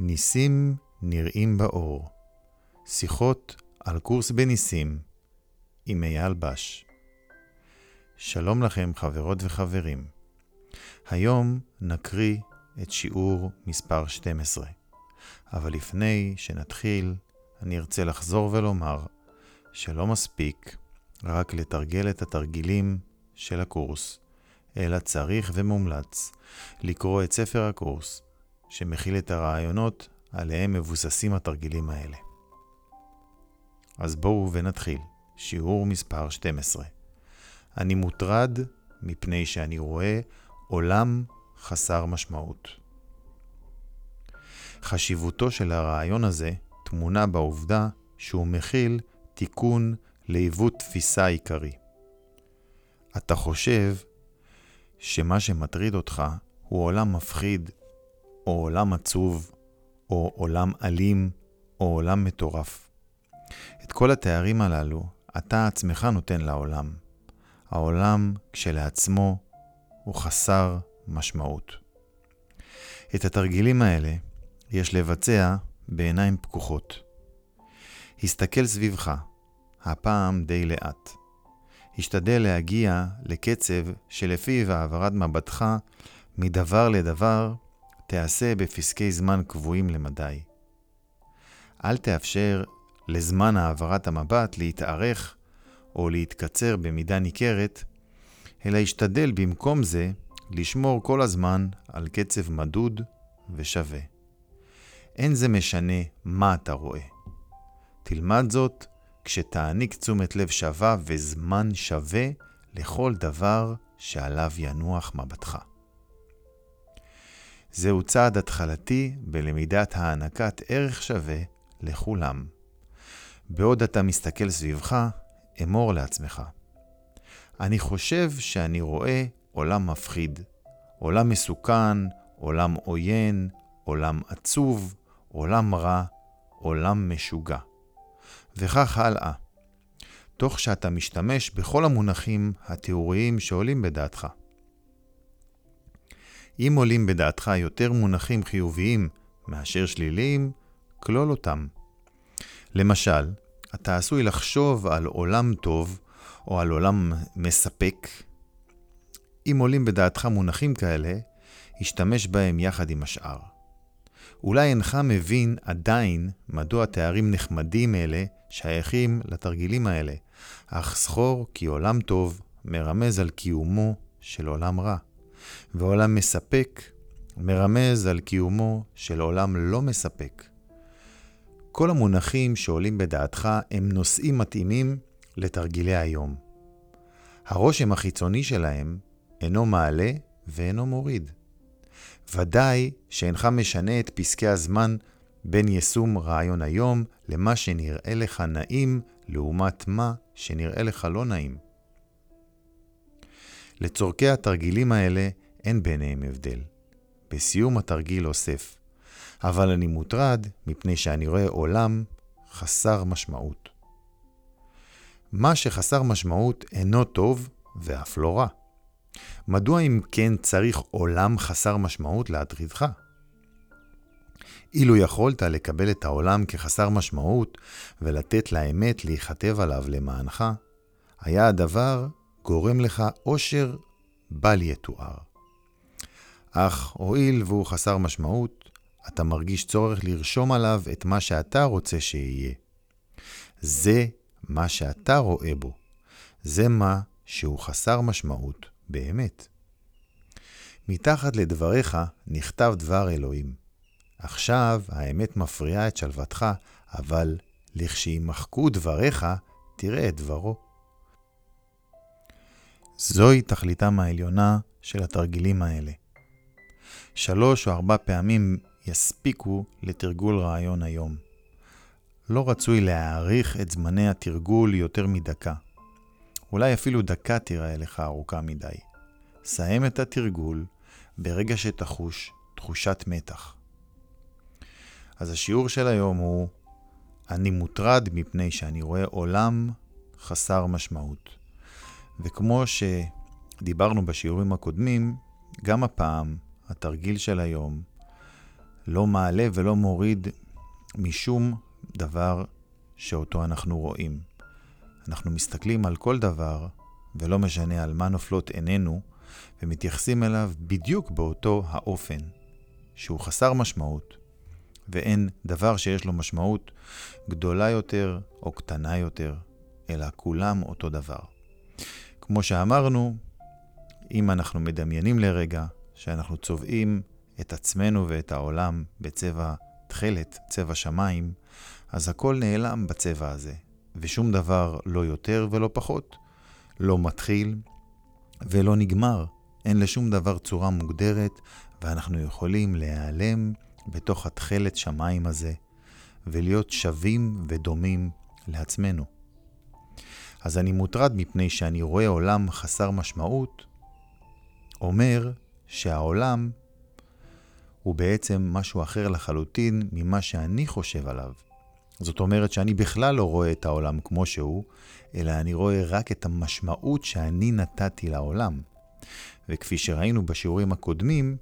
ניסים נראים באור. שיחות על קורס בניסים עם אייל בש. שלום לכם חברות וחברים. היום נקריא את שיעור מספר 12. אבל לפני שנתחיל, אני ארצה לחזור ולומר שלא מספיק רק לתרגל את התרגילים של הקורס, אלא צריך ומומלץ לקרוא את ספר הקורס, שמכיל את הרעיונות עליהם מבוססים התרגילים האלה. אז בואו ונתחיל. שיעור מספר 12. אני מוטרד מפני שאני רואה עולם חסר משמעות. חשיבותו של הרעיון הזה טמונה בעובדה שהוא מכיל תיקון לעיוות תפיסה עיקרי. אתה חושב שמה שמטריד אותך הוא עולם מפחיד, או עולם עצוב, או עולם אלים, או עולם מטורף. את כל התארים הללו אתה עצמך נותן לעולם. העולם כשלעצמו הוא חסר משמעות. את התרגילים האלה יש לבצע בעיניים פקוחות. הסתכל סביבך, הפעם די לאט. השתדל להגיע לקצב שלפיו העברת מבטך מדבר לדבר תיעשה בפסקי זמן קבועים למדי. אל תאפשר לזמן העברת המבט להתארך או להתקצר במידה ניכרת, אלא השתדל במקום זה לשמור כל הזמן על קצב מדוד ושווה. אין זה משנה מה אתה רואה. תלמד זאת כשתעניק תשומת לב שווה וזמן שווה לכל דבר שעליו ינוח מבטך. זהו צעד התחלתי בלמידת הענקת ערך שווה לכולם. בעוד אתה מסתכל סביבך, אמור לעצמך. אני חושב שאני רואה עולם מפחיד, עולם מסוכן, עולם עוין, עולם עצוב, עולם רע, עולם משוגע. וכך הלאה, תוך שאתה משתמש בכל המונחים התיאוריים שעולים בדעתך. אם עולים בדעתך יותר מונחים חיוביים מאשר שליליים, כלול אותם. למשל, אתה עשוי לחשוב על עולם טוב או על עולם מספק. אם עולים בדעתך מונחים כאלה, השתמש בהם יחד עם השאר. אולי אינך מבין עדיין מדוע תארים נחמדים אלה שייכים לתרגילים האלה, אך זכור כי עולם טוב מרמז על קיומו של עולם רע, ועולם מספק מרמז על קיומו של עולם לא מספק. כל המונחים שעולים בדעתך הם נושאים מתאימים לתרגילי היום. הרושם החיצוני שלהם אינו מעלה ואינו מוריד. ודאי שאינך משנה את פסקי הזמן בין יישום רעיון היום למה שנראה לך נעים לעומת מה שנראה לך לא נעים. לצורכי התרגילים האלה אין ביניהם הבדל. בסיום התרגיל אוסף, אבל אני מוטרד מפני שאני רואה עולם חסר משמעות. מה שחסר משמעות אינו טוב ואף לא רע. מדוע אם כן צריך עולם חסר משמעות להטרידך? אילו יכולת לקבל את העולם כחסר משמעות ולתת לאמת להיכתב עליו למענך, היה הדבר גורם לך אושר בל יתואר. אך הואיל והוא חסר משמעות, אתה מרגיש צורך לרשום עליו את מה שאתה רוצה שיהיה. זה מה שאתה רואה בו. זה מה שהוא חסר משמעות באמת. מתחת לדבריך נכתב דבר אלוהים. עכשיו האמת מפריעה את שלוותך, אבל לכשימחקו דבריך, תראה את דברו. זוהי תכליתם העליונה של התרגילים האלה. שלוש או ארבע פעמים יספיקו לתרגול רעיון היום. לא רצוי להאריך את זמני התרגול יותר מדקה. אולי אפילו דקה תיראה לך ארוכה מדי. סיים את התרגול ברגע שתחוש תחושת מתח. אז השיעור של היום הוא אני מוטרד מפני שאני רואה עולם חסר משמעות. וכמו שדיברנו בשיעורים הקודמים, גם הפעם, התרגיל של היום, לא מעלה ולא מוריד משום דבר שאותו אנחנו רואים. אנחנו מסתכלים על כל דבר, ולא משנה על מה נופלות עינינו, ומתייחסים אליו בדיוק באותו האופן, שהוא חסר משמעות, ואין דבר שיש לו משמעות גדולה יותר או קטנה יותר, אלא כולם אותו דבר. כמו שאמרנו, אם אנחנו מדמיינים לרגע שאנחנו צובעים את עצמנו ואת העולם בצבע תכלת, צבע שמיים, אז הכל נעלם בצבע הזה, ושום דבר לא יותר ולא פחות, לא מתחיל ולא נגמר. אין לשום דבר צורה מוגדרת, ואנחנו יכולים להיעלם בתוך התכלת שמיים הזה, ולהיות שווים ודומים לעצמנו. אז אני מוטרד מפני שאני רואה עולם חסר משמעות, אומר שהעולם הוא בעצם משהו אחר לחלוטין ממה שאני חושב עליו. זאת אומרת שאני בכלל לא רואה את העולם כמו שהוא, אלא אני רואה רק את המשמעות שאני נתתי לעולם. וכפי שראינו בשיעורים הקודמים,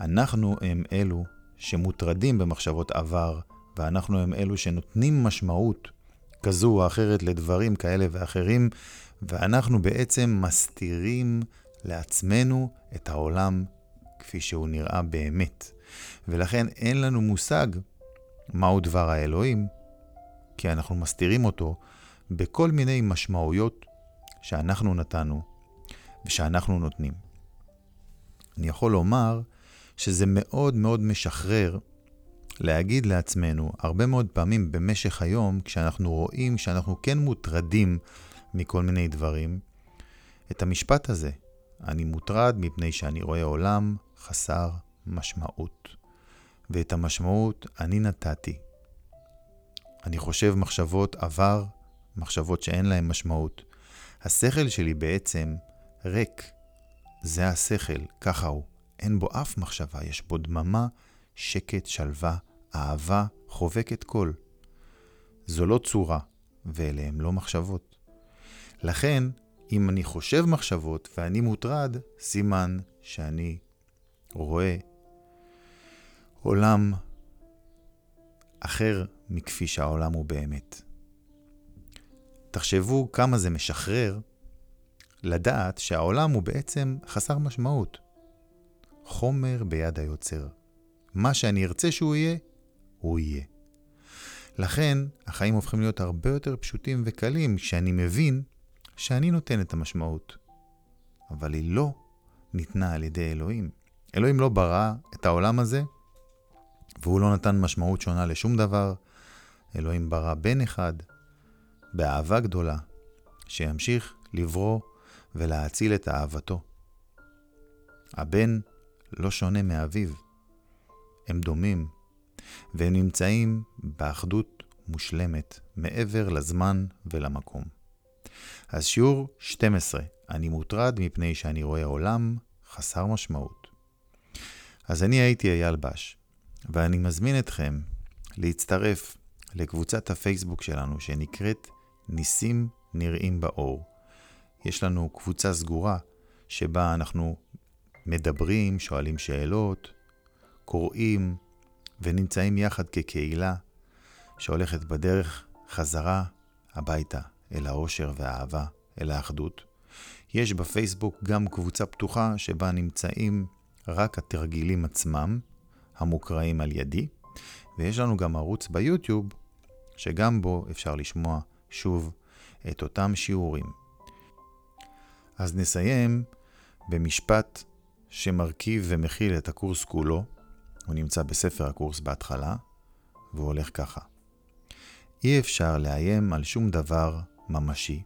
אנחנו הם אלו שמוטרדים במחשבות עבר, ואנחנו הם אלו שנותנים משמעות כזו או אחרת לדברים כאלה ואחרים, ואנחנו בעצם מסתירים לעצמנו את העולם כפי שהוא נראה באמת. ולכן אין לנו מושג מהו דבר האלוהים, כי אנחנו מסתירים אותו בכל מיני משמעויות שאנחנו נתנו ושאנחנו נותנים. אני יכול לומר שזה מאוד מאוד משחרר להגיד לעצמנו הרבה מאוד פעמים במשך היום, כשאנחנו רואים שאנחנו כן מוטרדים מכל מיני דברים, את המשפט הזה, אני מוטרד מפני שאני רואה עולם חסר משמעות. ואת המשמעות אני נתתי. אני חושב מחשבות עבר, מחשבות שאין להן משמעות. השכל שלי בעצם ריק. זה השכל, ככה הוא. אין בו אף מחשבה, יש בו דממה, שקט, שלווה, אהבה, חובקת קול. זו לא צורה, ואלה הם לא מחשבות. לכן, אם אני חושב מחשבות ואני מוטרד, סימן שאני רואה עולם אחר מכפי שהעולם הוא באמת. תחשבו כמה זה משחרר לדעת שהעולם הוא בעצם חסר משמעות. חומר ביד היוצר. מה שאני ארצה שהוא יהיה, הוא יהיה. לכן, החיים הופכים להיות הרבה יותר פשוטים וקלים כשאני מבין שאני נותן את המשמעות. אבל היא לא ניתנה על ידי אלוהים. אלוהים לא ברא את העולם הזה, והוא לא נתן משמעות שונה לשום דבר. אלוהים ברא בן אחד, באהבה גדולה, שימשיך לברוא ולהאציל את אהבתו. הבן לא שונה מאביו. הם דומים, והם נמצאים באחדות מושלמת, מעבר לזמן ולמקום. אז שיעור 12, אני מוטרד מפני שאני רואה עולם חסר משמעות. אז אני הייתי אייל בש, ואני מזמין אתכם להצטרף לקבוצת הפייסבוק שלנו שנקראת ניסים נראים באור. יש לנו קבוצה סגורה שבה אנחנו מדברים, שואלים שאלות, קוראים ונמצאים יחד כקהילה שהולכת בדרך חזרה הביתה אל האושר והאהבה, אל האחדות. יש בפייסבוק גם קבוצה פתוחה שבה נמצאים רק התרגילים עצמם, המוקראים על ידי, ויש לנו גם ערוץ ביוטיוב, שגם בו אפשר לשמוע שוב את אותם שיעורים. אז נסיים במשפט שמרכיב ומכיל את הקורס כולו, הוא נמצא בספר הקורס בהתחלה, והוא הולך ככה: אי אפשר לאיים על שום דבר ממשי.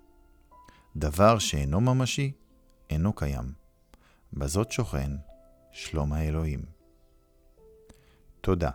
דבר שאינו ממשי, אינו קיים. בזאת שוכן שלום האלוהים. תודה.